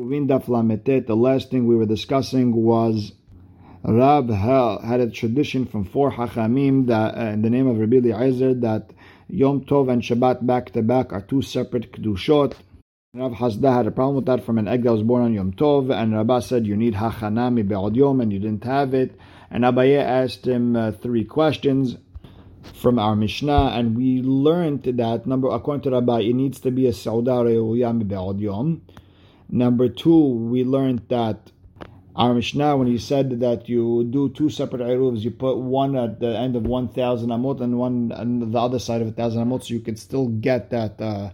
The last thing we were discussing was Rab had a tradition from four Hachamim that, uh, in the name of Rabbi Eliezer that Yom Tov and Shabbat back to back are two separate Kedushot. Rav Hasda had a problem with that from an egg that was born on Yom Tov, and Rabbah said you need Hachana mi Yom, and you didn't have it. And Abaye asked him uh, three questions from our Mishnah, and we learned that number according to Rabbi, it needs to be a Sauda Reuya mi Yom. Number two, we learned that our Mishnah, when he said that you do two separate Iruvs, you put one at the end of 1,000 Amot and one on the other side of 1,000 Amot, so you could still get that uh,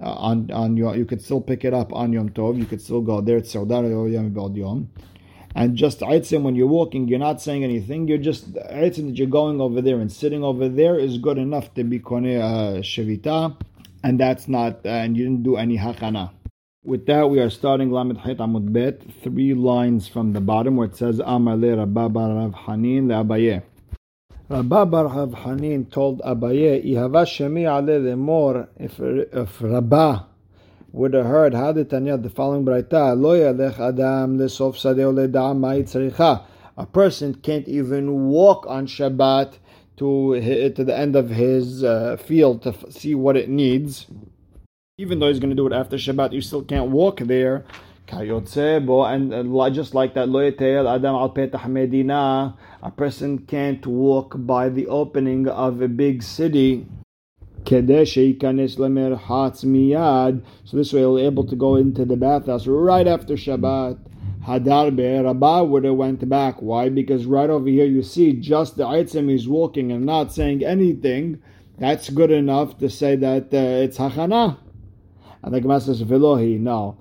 uh, on on your, you could still pick it up on Yom Tov, you could still go there, it's Saudar Yom Yom. And just Aitzim, when you're walking, you're not saying anything, you're just Aitzim that you're going over there and sitting over there is good enough to be Kone uh, Shevita, and that's not, uh, and you didn't do any Hakana. With that, we are starting Lamed Hait Amud Bet, three lines from the bottom where it says Amar le Rabba bar Rav Hanin Abaye. Rabba bar Rav Hanin told Abaye, Ihava shemi ale lemor, if, if Rabba would have heard how the Tanya, the following Braita, Lo yalech adam lesof sadeo leda'am ma'i A person can't even walk on Shabbat to, to the end of his uh, field to see what it needs even though he's going to do it after Shabbat, you still can't walk there. And just like that, a person can't walk by the opening of a big city. So this way he'll be able to go into the bathhouse right after Shabbat. Hadarbe, Rabbah would have went back. Why? Because right over here you see just the Aitzim is walking and not saying anything. That's good enough to say that uh, it's Hachana. And the Gemara says, Velohi, no.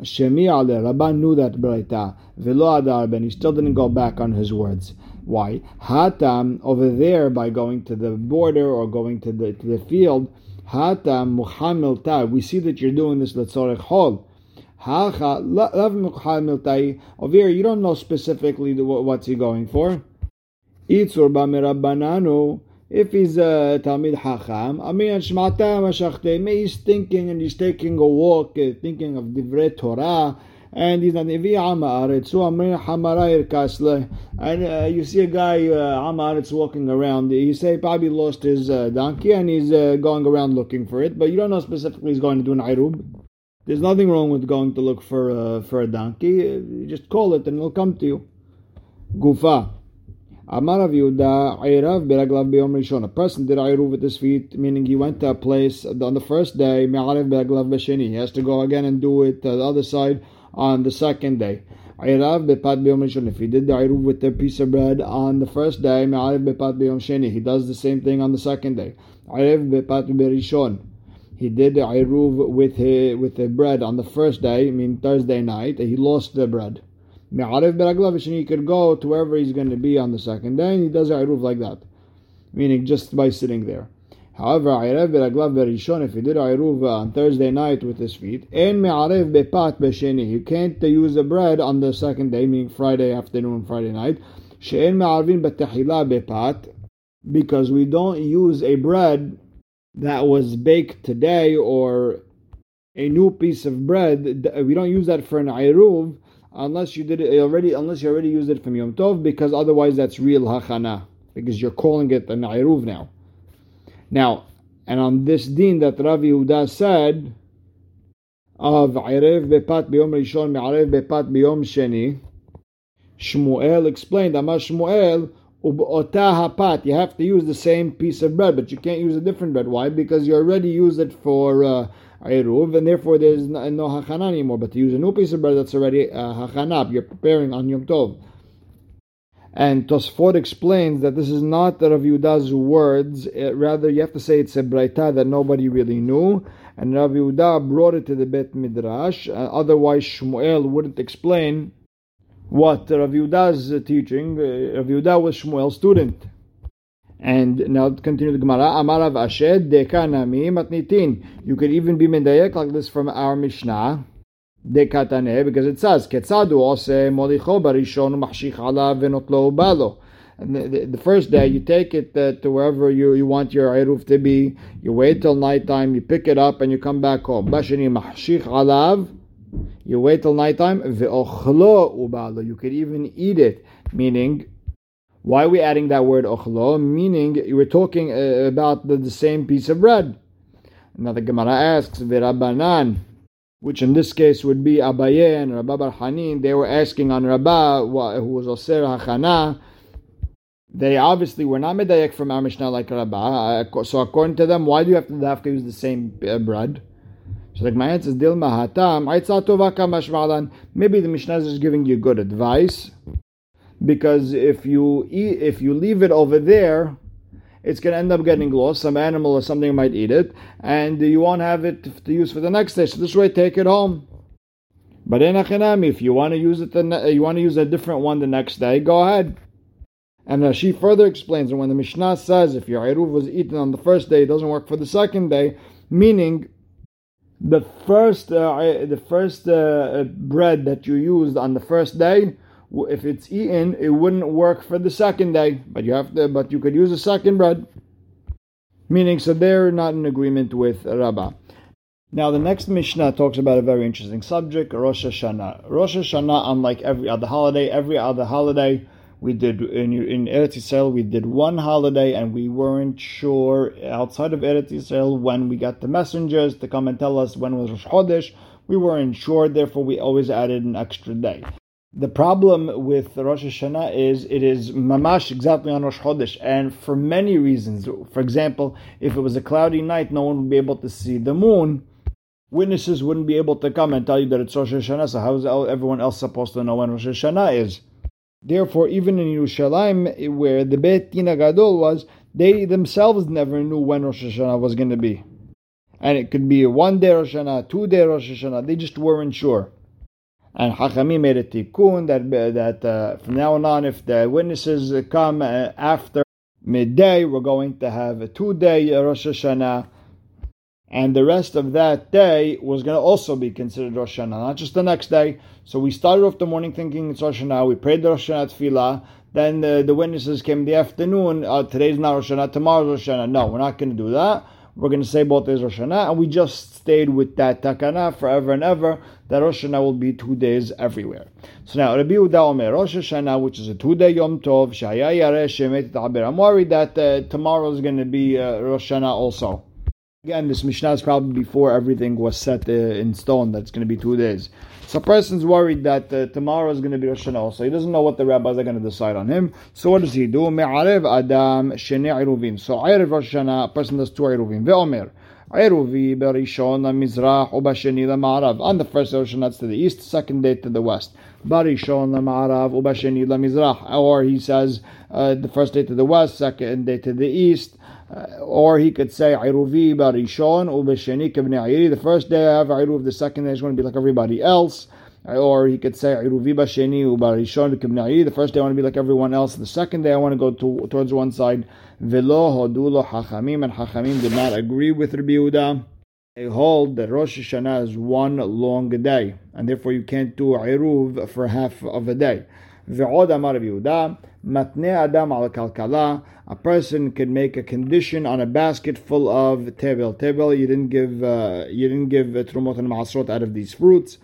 Shemi ale, Rabban knew that Braita. Velo adar ben, he still didn't go back on his words. Why? Hatam, over there, by going to the border or going to the, to the field, Hatam muhamil ta. We see that you're doing this letzorech hol. Hacha, l'av muhamiltai. Over here, you don't know specifically what's he going for. Itzur ba mirabbananu. If he's a Talmid Hacham, I mean, maybe he's thinking and he's taking a walk, uh, thinking of Divrei Torah, and he's an Nevi Amaretz, so Amir Hamarair Kasle, and uh, you see a guy, uh, Amaretz, walking around, you say probably lost his uh, donkey and he's uh, going around looking for it, but you don't know specifically he's going to do an Irub. There's nothing wrong with going to look for, uh, for a donkey, you just call it and it'll come to you. Gufa. Amar Rav Yehuda, Ayrav beraglav b'yom rishon. A person did Ayruv with his feet, meaning he went to a place on the first day, Me'arev beraglav b'sheni. He has to go again and do it the other side on the second day. Ayrav bepat b'yom rishon. If he did the Ayruv with a piece of bread on the first day, Me'arev bepat b'yom sheni. He does the same thing on the second day. Ayrav bepat b'rishon. He did the Ayruv with, his, with the bread on the first day, I mean Thursday night, he lost the bread. And he could go to wherever he's going to be on the second day, and he does Eruv like that, meaning just by sitting there. However, Ayrev beraglav berishon, if he did Eruv uh, on Thursday night with his feet, and me'arif bepat besheni, you can't use the bread on the second day, meaning Friday afternoon, Friday night. She'en me'arvin betahila bepat, because we don't use a bread that was baked today or a new piece of bread. We don't use that for an Eruv unless you did it already, unless you already used it from Yom Tov, because otherwise that's real hachana, because you're calling it an Iruv now. Now, and on this din that Rav Yehuda said of Irev Bepat Biyom Rishon Me'arev Bepat Biyom Sheni, Shmuel explained, Amar Shmuel, Ub'ota hapat, you have to use the same piece of bread, but you can't use a different bread. Why? Because you already used it for uh, Eruv, and therefore there's no, no hachana anymore. But to use a new piece of bread that's already uh, hachana, you're preparing on Yom Tov. And Tosfot explains that this is not Rav Yehuda's words, uh, rather you have to say it's a braita that nobody really knew, and Rav Yehuda brought it to the Bet Midrash, uh, otherwise Shmuel wouldn't explain what Rav Yehuda's teaching. Uh, Rav Yehuda was Shmuel's student. And now continue the Gemara. Amarav Ashed dekanami matnitin. You could even be mendayek like this from our Mishnah. Dekatane because it says ketzadu ose molicho barishon machshich alav venotlo balo. And the, first day you take it uh, to wherever you, you want your iruf to be. You wait till nighttime. You pick it up and you come back home. Bashani machshich alav You wait till nighttime. Ve'ochlo ubalo. You could even eat it. Meaning, why are we adding that word ochlo? Meaning, were talking uh, about the, the, same piece of bread. Now the Gemara asks, V'rabbanan, which in this case would be Abaye and Rabba Bar Hanin, they were asking on Rabba, who was Oser HaChana, they obviously were not medayek from our Mishnah like Rabba. So according to them, why do you have to have to use the same uh, bread? So like my answer is Dilma Hatam, maybe the Mishnah is just giving you good advice. Because if you eat, if you leave it over there, it's going to end up getting lost. Some animal or something might eat it, and you won't have it to use for the next day. So this way, take it home. But in Achinami, if you want to use it, the, you want to use a different one the next day, go ahead. And she further explains that when the Mishnah says if your Eruv was eaten on the first day, it doesn't work for the second day, meaning the first uh, the first uh, bread that you used on the first day, if it's eaten, it wouldn't work for the second day. But you have to, but you could use a second bread. Meaning, so they're not in agreement with Rabbah. Now, the next Mishnah talks about a very interesting subject, Rosh Hashanah. Rosh Hashanah, unlike every other holiday, every other holiday we did in in Eretz Yisrael we did one holiday and we weren't sure outside of Eretz Yisrael when we got the messengers to come and tell us when was Rosh Chodesh. We weren't sure, therefore we always added an extra day. The problem with Rosh Hashanah is it is mamash exactly on Rosh Chodesh, and for many reasons. For example, if it was a cloudy night, no one would be able to see the moon. Witnesses wouldn't be able to come and tell you that it's Rosh Hashanah. So how is everyone else supposed to know when Rosh Hashanah is? Therefore, even in Yerushalayim, where the Beit Din Gadol was, they themselves never knew when Rosh Hashanah was going to be. And it could be one day Rosh Hashanah, two day Rosh Hashanah, they just weren't sure. And Hachami made a tikkun that, that uh, from now on, if the witnesses come uh, after midday, we're going to have a two day Rosh Hashanah and the rest of that day was going to also be considered Rosh Hashanah, not just the next day. So we started off the morning thinking it's Rosh Hashanah. We prayed the Rosh Hashanah tefillah. Then the, the witnesses came in the afternoon. Uh, today's not Rosh Hashanah. Tomorrow's Rosh Hashanah. No, we're not going to do that. We're going to say both days Rosh Hashanah, and we just stayed with that takana forever and ever. That Rosh Hashanah will be two days everywhere. So now Rabbi Yehuda Omer Rosh Hashanah, which is a two-day Yom Tov, Shaya Yareh I'm worried that uh, tomorrow is going to be uh, Rosh Hashanah also. Again, this Mishnah is probably before everything was set uh, in stone. That's going to be two days. So a person's worried that uh, tomorrow is going to be Rosh Hashanah, so he doesn't know what the rabbis are going to decide on him. So what does he do? Me'arev adam shene iruvin. So Erev Rosh Hashanah, a person does two iruvin. Ve'omer. Iruvi berishon mizrach ubasheni lamarav. On the first Rosh Hashanah, to the east, second day to the west. Barishon lamarav ubasheni lamizrach. Or he says uh, the first day to the west, second day to the east. Uh, or he could say Iruvi Barishon Ubashani Ibn Ayri. The first day I have Iruv, the second day is going to be like everybody else. Uh, or he could say Iruvi Bashani Ubarishon Ibn Ayri. The first day I want to be like everyone else. The second day I want to go to, towards one side. Velo Hodulo Hachamim and Hachamim did not agree with Rabbi Yehuda. They hold that Rosh Hashanah is one long day, and therefore you can't do Iruv for half of a day. Ve'od Amar Rabbi Yehuda. Matne Adam al Kalkala. A person could make a condition on a basket full of tebel. Tebel, you didn't give uh, you didn't give uh, trumot and maasrot out of these fruits.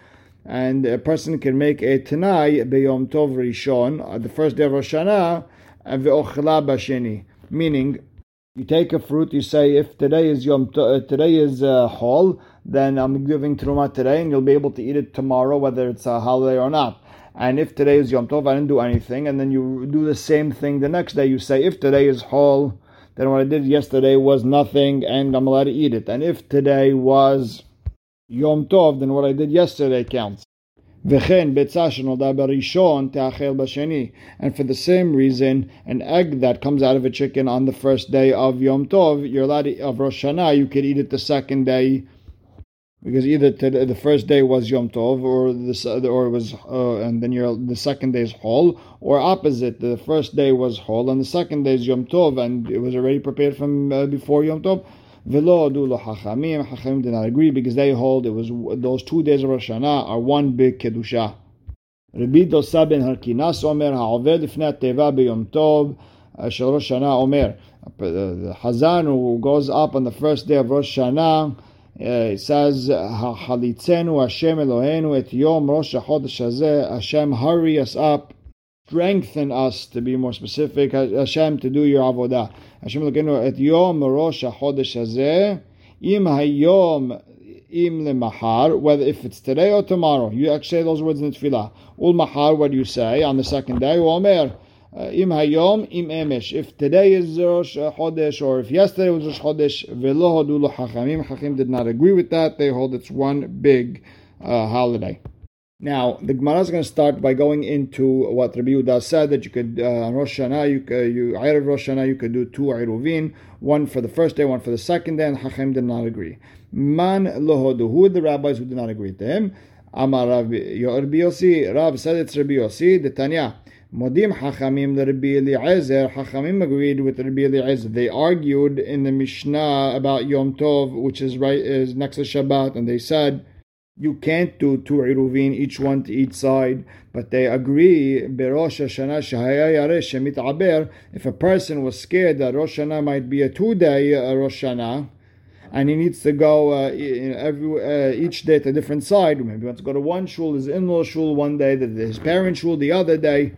And a person can make a tenai beyom tov rishon, uh, the first day of Rosh Hashanah, uh, basheni. Meaning, you take a fruit, you say, if today is Yom, to- today is uh, Hol, then I'm giving Truma today, and you'll be able to eat it tomorrow, whether it's a holiday or not. And if today is Yom Tov, I didn't do anything, and then you do the same thing the next day. You say, if today is Hol, then what I did yesterday was nothing, and I'm allowed to eat it. And if today was Yom Tov, then what I did yesterday counts. And for the same reason, an egg that comes out of a chicken on the first day of Yom Tov, you're allowed to, of Rosh Hashanah, you could eat it the second day because either the first day was Yom Tov, or the or it was, uh, and then the second day is Hol, or opposite, the first day was Hol, and the second day is Yom Tov, and it was already prepared from uh, before Yom Tov. Velo adulo hachamim. Hachamim did not agree because they hold it was those two days of Rosh Hashanah are one big kedusha. Rabbi Dosa ben Harkinas Omer ha'oved ifnei teva b'Yom Tov shel Rosh Hashanah Omer. The Hazan who goes up on the first day of Rosh Hashanah Uh, Uh, it says, "Halitzenu Hashem Eloheinu et Yom Rosh Chodesh Hazeh." Hashem, hurry us up, strengthen us. To be more specific, Hashem, to do your avodah. Hashem Eloheinu et Yom Rosh Chodesh Hazeh. Im Hayom im lemahar, whether if it's today or tomorrow. You actually say those words in the tefillah. Ul mahar, what do you say on the second day? Omer. Uh, im hayom im emesh. If today is Rosh Chodesh or if yesterday was Rosh Chodesh, velo hodu hachamim. Hachim did not agree with that. They hold it's one big uh, holiday. Now, the Gemara is going to start by going into what Rabbi Yehuda said that you could uh, Rosh Hashanah, you you Erev Rosh Hashanah, you could do two Iruvin, one for the first day, one for the second day, and Hachim did not agree. Man lohodu, who are the rabbis who did not agree to him? Amar Rabbi Yossi, Rab said it's Rabbi Yossi, the Tanya. Modim Hachamim Rabbi Eliezer. Hachamim agreed with Rabbi Eliezer. They argued in the Mishnah about Yom Tov, which is right is next to Shabbat, and they said you can't do two iruvin, each one to each side, but they agree. If a person was scared that Rosh Hashanah might be a two-day uh, Rosh Hashanah, and he needs to go uh, every uh, each day to a different side. Maybe he wants to go to one shul, his in-law shul one day, his parent shul the other day.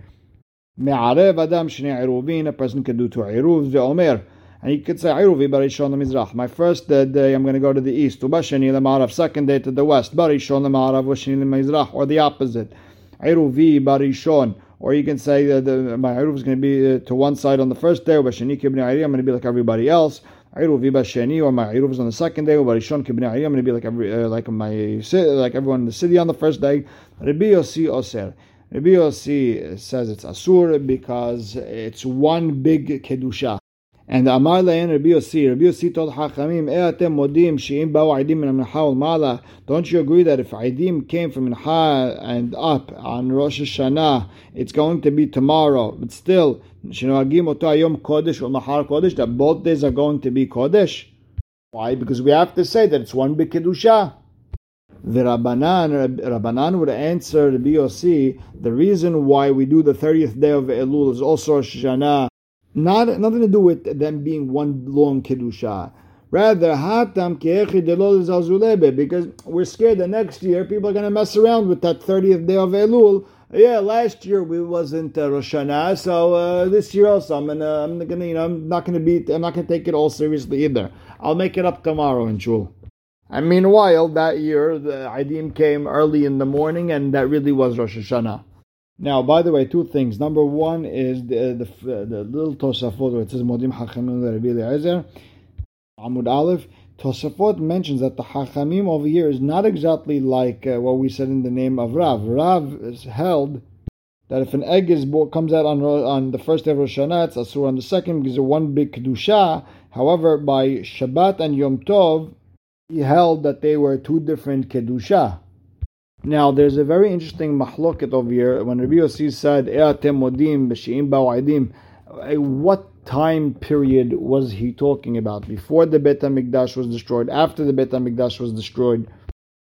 מערב אדם שני עירובין, a person can do two עירוב, ואומר, and he could say עירובי בראשון למזרח. My first day I'm going to go to the east, ובשני למערב, second day to the west, בראשון למערב ושני למזרח, or the opposite. עירובי בראשון. Or you can say that the, my Eruv is going to be uh, to one side on the first day, ובשני כבני עירי, I'm going to be like everybody else. Eruv basheni, or my Eruv is on the second day, וברishon כבני עירי, I'm going to be like every, uh, like my like everyone in the city on the first day. Rabbi Yossi Oser. Rabbi Yossi says it's asur because it's one big kedusha. And Amar Le'en Rabbi Yossi, Rabbi Yossi told Hachamim, eh, E'atem modim she'im ba'u aidim min mincha mala. Don't you agree that if aidim came from mincha and up on Rosh Hashanah, it's going to be tomorrow, but still, shenogim oto ayom kodesh or mahar kodesh, that both days are going to be kodesh? Why? Because we have to say that it's one big kedusha. The Rabbanan, Rabbanan would answer the BOC, the reason why we do the 30th day of Elul is also Rosh Hashanah, not, nothing to do with them being one long Kedusha. Rather, hatam because we're scared that next year people are going to mess around with that 30th day of Elul. Yeah, last year we wasn't uh, Rosh Hashanah, so uh, this year also I'm gonna, I'm gonna, you know, I'm not gonna be, I'm not gonna take it all seriously either. I'll make it up tomorrow in Shul. And meanwhile, that year, the Aidim came early in the morning, and that really was Rosh Hashanah. Now, by the way, two things. Number one is the the, the little Tosafot where it says Modim Hachamim Rabbi Amud Aleph. Tosafot mentions that the Hachamim over here is not exactly like uh, what we said in the name of Rav. Rav is held that if an egg is comes out on on the first day of Rosh Hashanah, it's asur on the second because it's one big kedusha. However, by Shabbat and Yom Tov, he held that they were two different kedusha. Now, there's a very interesting mahloket over here. When Rabbi Yossi said, eh, modim b'shi'im eh, what time period was he talking about? Before the Bet HaMikdash was destroyed, after the Bet HaMikdash was destroyed?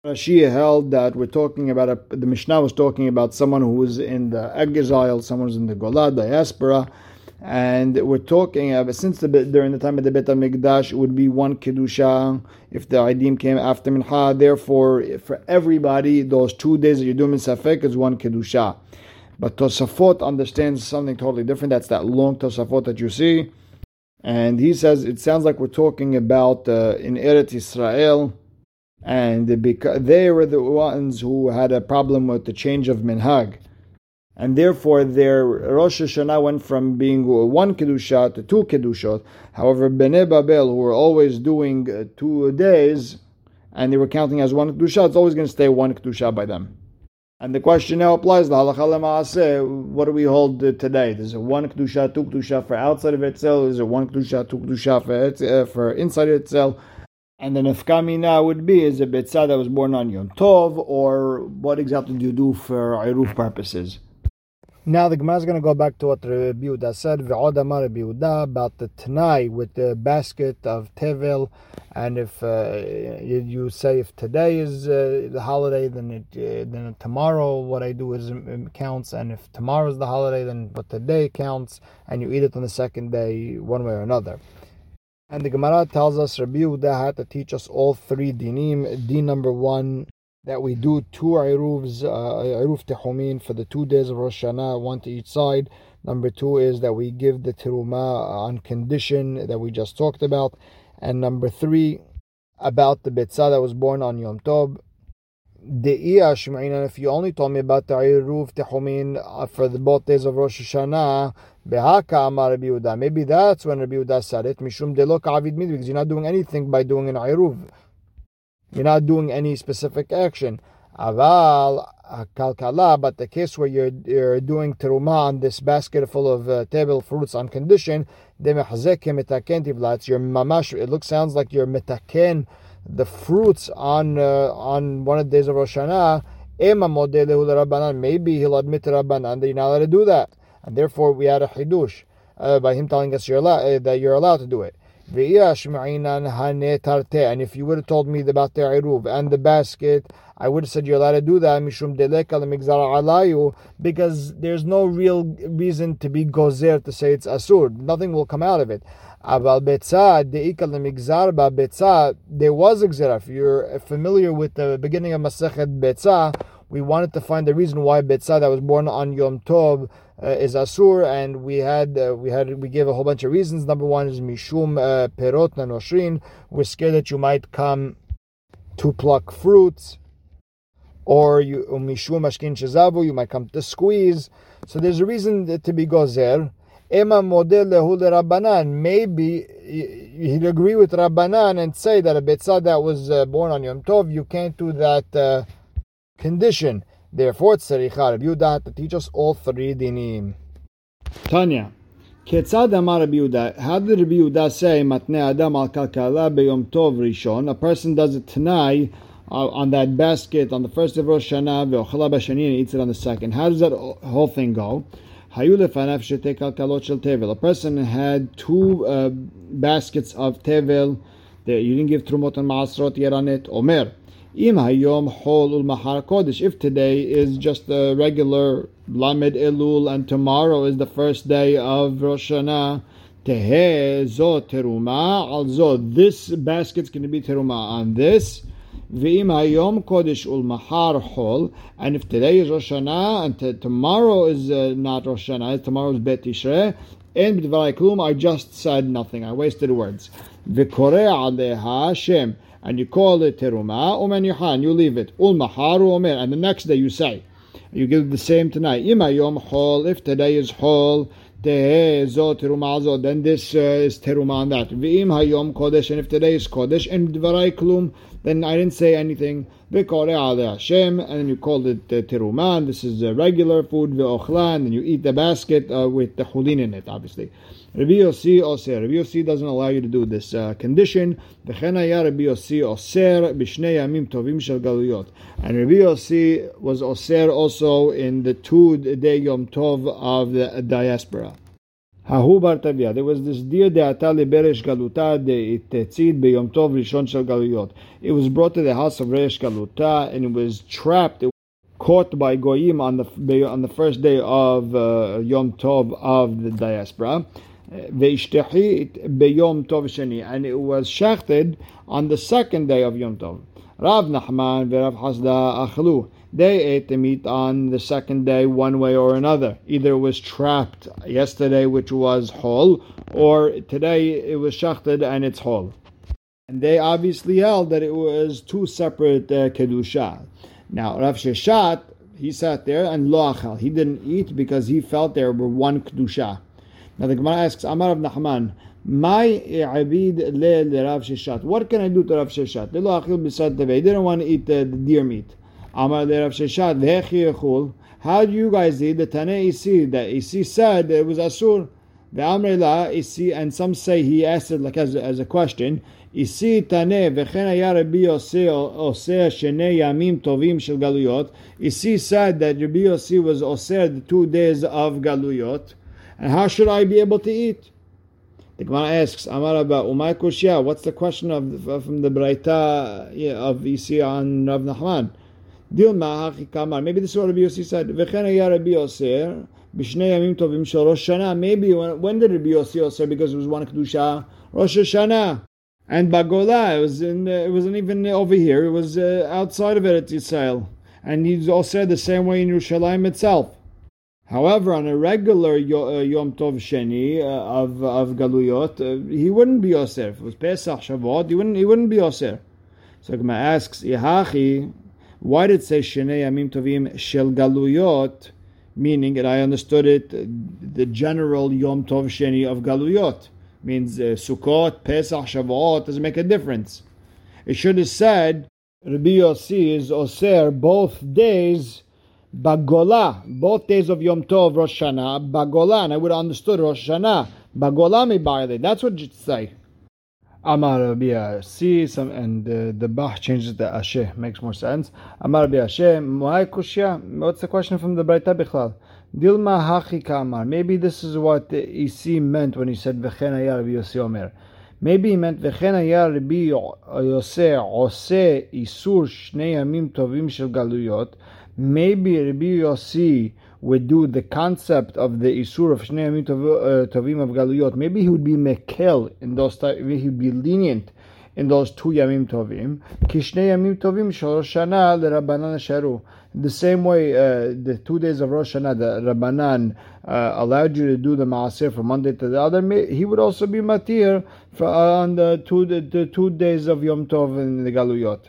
Rashi held that we're talking about, a, the Mishnah was talking about someone who was in the exile, someone who's in the Golah, diaspora, and we're talking about since the during the time of the Bet Hamikdash, it would be one kedusha if the idim came after mincha. Therefore, for everybody, those two days that you're doing safek is one kedusha. But Tosafot understands something totally different. That's that long Tosafot that you see, and he says it sounds like we're talking about uh, in Eretz Israel, and because they were the ones who had a problem with the change of minhag and therefore their Rosh Hashanah went from being one kedusha to two kedushot. However, Bnei Babel, who were always doing uh, two days, and they were counting as one kedusha, it's always going to stay one kedusha by them. And the question now applies to halacha What do we hold today? Is it one kedusha, two kedusha for outside of itself? Is it one kedusha, two kedusha for, uh, for inside of itself? And the if kamina would be is a betzah that was born on Yom Tov, or what exactly do you do for iruf purposes? Now the Gemara is going to go back to what Rabbi Yehuda said, V'od Amar Rabbi Yehuda, about the Tanai with the basket of Tevil, and if uh, you, you, say if today is uh, the holiday, then it, uh, then tomorrow what I do is um, counts, and if tomorrow is the holiday, then what today counts, and you eat it on the second day, one way or another. And the Gemara tells us Rabbi Yehuda had to teach us all three dinim. Din number one, that we do two iruvs, uh, tehumin for the two days of Rosh Hashanah, one to each side. Number two is that we give the teruma on condition that we just talked about. And number three, about the Betza that was born on Yom Tov. If you only told me about the Iruf Tehumin uh, for the both days of Rosh Hashanah, maybe that's when Rabbi Yehuda said it, Mishum Delok Avid Mid, because you're not doing anything by doing an Iruf. You're not doing any specific action. Aval kalkala, but the case where you're, you're doing teruma on this basket full of uh, table fruits on condition, it's your mamash. It looks sounds like you're metaken the fruits on uh, on one of the days of Rosh Hashanah. Maybe he'll admit to Rabbanan that you're not allowed to do that, and therefore we had a chidush uh, by him telling us you're allowed, uh, that you're allowed to do it. And if you would have told me about the iruv and the basket, I would have said you're allowed to do that. Mishum alayu, because there's no real reason to be gozer to say it's asur. Nothing will come out of it. Aval betzah. There was a If you're familiar with the beginning of Masechet Betzah, we wanted to find the reason why betzah that was born on Yom Tov uh, is asur, and we had uh, we had we gave a whole bunch of reasons. Number one is mishum uh, perot nanoshrin. We're scared that you might come to pluck fruits, or you mishum ashkin shezavu. You might come to squeeze. So there's a reason to be gozer. Ema model lehu Rabbanan. Maybe he'd agree with Rabbanan and say that a betzah that was uh, born on Yom Tov, you can't do that uh, condition. Therefore, tzaricha Rabbi Yehuda to teach us all three dinim. Tanya. Ketzad Amar Rabbi Yehuda. How did Rabbi Yehuda say matne adam al kalkala beyom tov rishon? A person does it tonight uh, on that basket on the first of Rosh Hashanah ve'ochala b'shani and eats it on the second. How does that whole thing go? A person had two uh, baskets of tevel. That you didn't give trumot and maasrot yet on it. Omer. Im hayom hol ul mahar kodesh. If today is just a regular lamed elul and tomorrow is the first day of Rosh Hashanah, tehe zo teruma al. This basket's going to be teruma on this. V'im hayom kodesh ul mahar hol. And if today is Rosh Hashanah and t- tomorrow is uh, not Rosh Hashanah, tomorrow is Bet Tishrei, and b'dvarai klum, I just said nothing. I wasted words. V'koreh aleha Hashem and you call it teruma, umen yuhan, you leave it. Ul maharu omer, and the next day you say, you give the same tonight. Ima yom hol, if today is hol, then this uh, is teruma on that. V'im hayom kodesh, and if today is kodesh, and dvarai klum, then I didn't say anything. V'kore ale Hashem, and then you called it uh, teruma, this is uh, regular food, v'ochla, and you eat the basket uh, with the chulin in it, obviously. Rabbi Yossi Oser. Rabbi Yossi doesn't allow you to do this uh, condition. וכן היה רבי יוסי אוסר בשני ימים טובים של גלויות. And Rabbi Yossi was Oser also in the two day Yom Tov of the diaspora. ההוא בר טביה, there was this deer דעתה לברש גלותה דתצית ביום טוב ראשון של גלויות. It was brought to the house of Resh Galuta and it was trapped, it caught by Goyim on the on the first day of uh, Yom Tov of the diaspora. Veishtechit beyom tov sheni, and it was shechted on the second day of Yom Tov. Rav Nachman v'Rav Hasda achlu. They ate the meat on the second day, one way or another. Either it was trapped yesterday, which was whole, or today it was shechted and it's whole. And they obviously held that it was two separate uh, kedusha. Now Rav Sheshat, he sat there and lo achal. He didn't eat because he felt there were one kedusha. Now the Gemara asks, Amar of Nachman, my abid le Rav Sheshat. What can I do to Rav Sheshat? They didn't want to eat the, deer meat. Amar le Rav Sheshat, How do you guys eat the Tane Isi? That Isi said it was Asur. The Amr la Isi, and some say he asked it like as, as a question. Isi tane v'chen haya Rabbi Yossi oseh shenei yamim tovim shel galuyot. Isi said that Rabbi Yossi was oseh the two days of galuyot. And how should I be able to eat? The Gemara asks, Amar Abba, Umay what's the question of from the Braita of Isi on Rav Nachman? Maybe this is what Rabbi Yossi said. Rabbi yamim tovim. Maybe when, when did Rabbi Yossi say because it was one kedusha Rosh Hashanah. And Bagola, it was in, it wasn't even over here. It was uh, outside of Eretz Yisrael, and he also said the same way in Yerushalayim itself. However, on a regular uh, Yom Tov Sheni uh, of of Galuyot, uh, he wouldn't be. If it was Pesach Shavuot, he wouldn't he wouldn't be Osir. So Gemara asks, Yahachi, why did it say Shenei Yamim Tovim Shel Galuyot? Meaning, and I understood it, the general Yom Tov Sheni of Galuyot means uh, Sukkot, Pesach, Shavuot doesn't make a difference. It should have said Rabbi Yossi is Oser both days Bagola, both days of Yom Tov, Rosh Hashanah, Bagola, and I would have understood Rosh Hashanah. Bagola me That's what it say. Amar see some and uh, the Bach changes the Ashi makes more sense. Amar Rabbi Ashi, What's the question from the Braita Bichlal? Dilma hachi kamar. Maybe this is what Isi meant when he said v'chen haya Rabbi Yossi Omer. Maybe he meant v'chen haya Rabbi Yossi ose isur shnei yamim tovim shel galuyot. Maybe Rabbi Yossi would do the concept of the isur of shnei yamim uh, tovim of galuyot. Maybe he would be mekel in those. He would be lenient in those two yamim tovim. Kishnei yamim tovim shel Shana l'Rabbanan sharu the same way uh, the two days of Rosh Hashanah, the Rabbanan uh, allowed you to do the Maaseh from one day to the other, he would also be Matir for, uh, on the two, the, the, two days of Yom Tov in the Galuyot.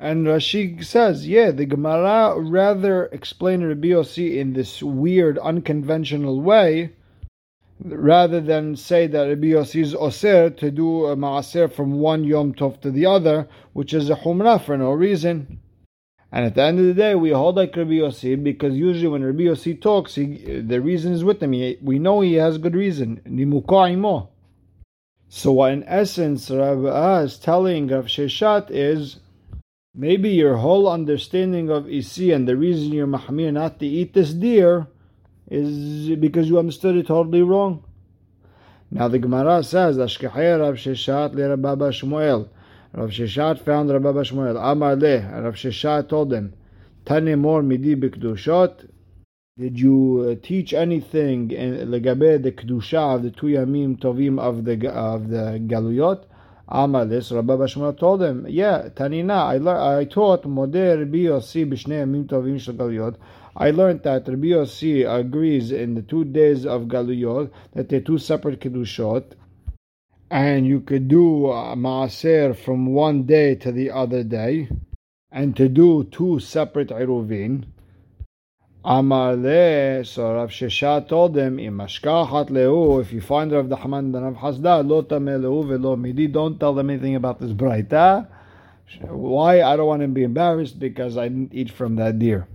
And uh, Rashi says, yeah, the Gemara rather explained Rabbi Yossi in this weird, unconventional way, rather than say that Rabbi Yossi is Osir to do a Maaser from one Yom Tov to the other, which is a Humrah for no reason. And at the end of the day, we hold like Rabbi Yossi because usually when Rabbi Yossi talks, he, the reason is with him. He, we know he has good reason. So what in essence Rabbi is telling Rav Sheshat is maybe your whole understanding of Isi and the reason you're Mahmir not to eat this deer is because you understood it totally wrong. Now the Gemara says, Ashkehaya Rav Sheshat le Rabbi Shmuel. Rav Sheshat found Rabbi Shmuel. Amar le. Rav Sheshat told him, Tane mor midi b'kedushot. Did you uh, teach anything in legabe the kedusha of the two yamim tovim of the of the galuyot? Amar this. Rabbi Shmuel told him, Yeah, Tanina. I I taught modeh Rabbi Yossi b'shnei galuyot. I learned that Rabbi Yossi agrees in the two days of galuyot that they're two separate kedushot and you could do maaser from one day to the other day, and to do two separate iruvin. Amar le, so Rav Shesha told him, Imashkachat lehu, if you find Rav Nachman and Rav Hasda, lo lehu velo midi, don't tell them anything about this braita. Why? I don't want to be embarrassed because I didn't eat from that deer.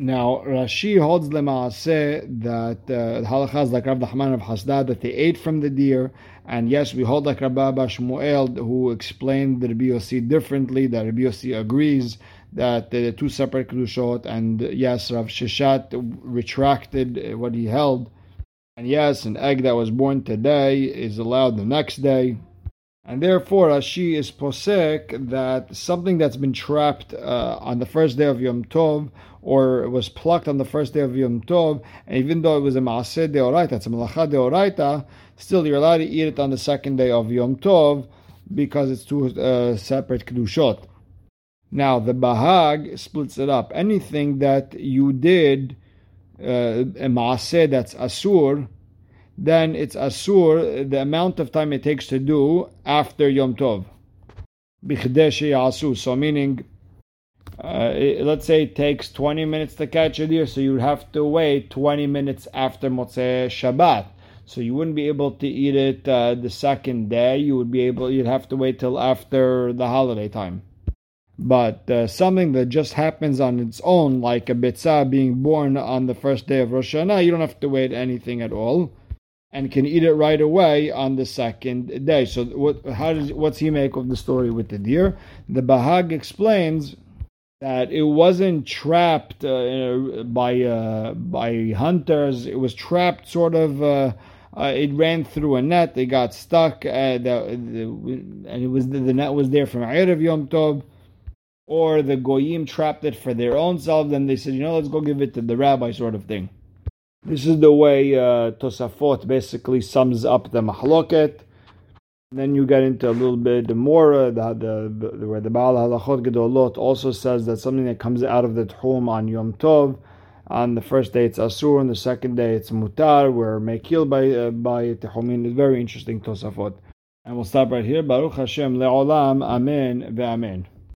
Now, Rashi holds lemaaseh that uh, halachas like Rav Nachman of Hasda that they ate from the deer, and yes, we hold like Rabbi Shmuel who explained the Rabbi Yossi differently. That Rabbi Yossi agrees that the two separate kedushot, and yes, Rav Sheshat retracted what he held, and yes, an egg that was born today is allowed the next day. And therefore, Rashi is posek that something that's been trapped uh, on the first day of Yom Tov or was plucked on the first day of Yom Tov, and even though it was a maaseh deoraita, it's a malacha deoraita, still you're allowed to eat it on the second day of Yom Tov because it's two uh, separate kedushot. Now the Bahag splits it up. Anything that you did uh, a that's asur then it's asur the amount of time it takes to do after Yom Tov. asu. So meaning, uh, let's say it takes 20 minutes to catch a deer, so you have to wait 20 minutes after Motzei Shabbat. So you wouldn't be able to eat it uh, the second day. You would be able, you'd have to wait till after the holiday time. But uh, something that just happens on its own, like a bitzah being born on the first day of Rosh Hashanah, you don't have to wait anything at all and can eat it right away on the second day. So what how does what's he make of the story with the deer? The Bahag explains that it wasn't trapped uh, by uh, by hunters. It was trapped sort of. Uh, uh it ran through a net. They got stuck, uh, the, the, and it was the, the, net was there from Erev Yom Tov, or the goyim trapped it for their own self. Then they said, you know, let's go give it to the rabbi, sort of thing. This is the way uh, Tosafot basically sums up the mahloket. then you get into a little bit more uh, the, the, where the Baal Halachot Gedolot also says that something that comes out of the Tchum on Yom Tov. On the first day it's Asur, on the second day it's Mutar. We're Mekil by uh, by Tehumin. is very interesting Tosafot. And we'll stop right here. Baruch Hashem le'olam. Amen ve'amen.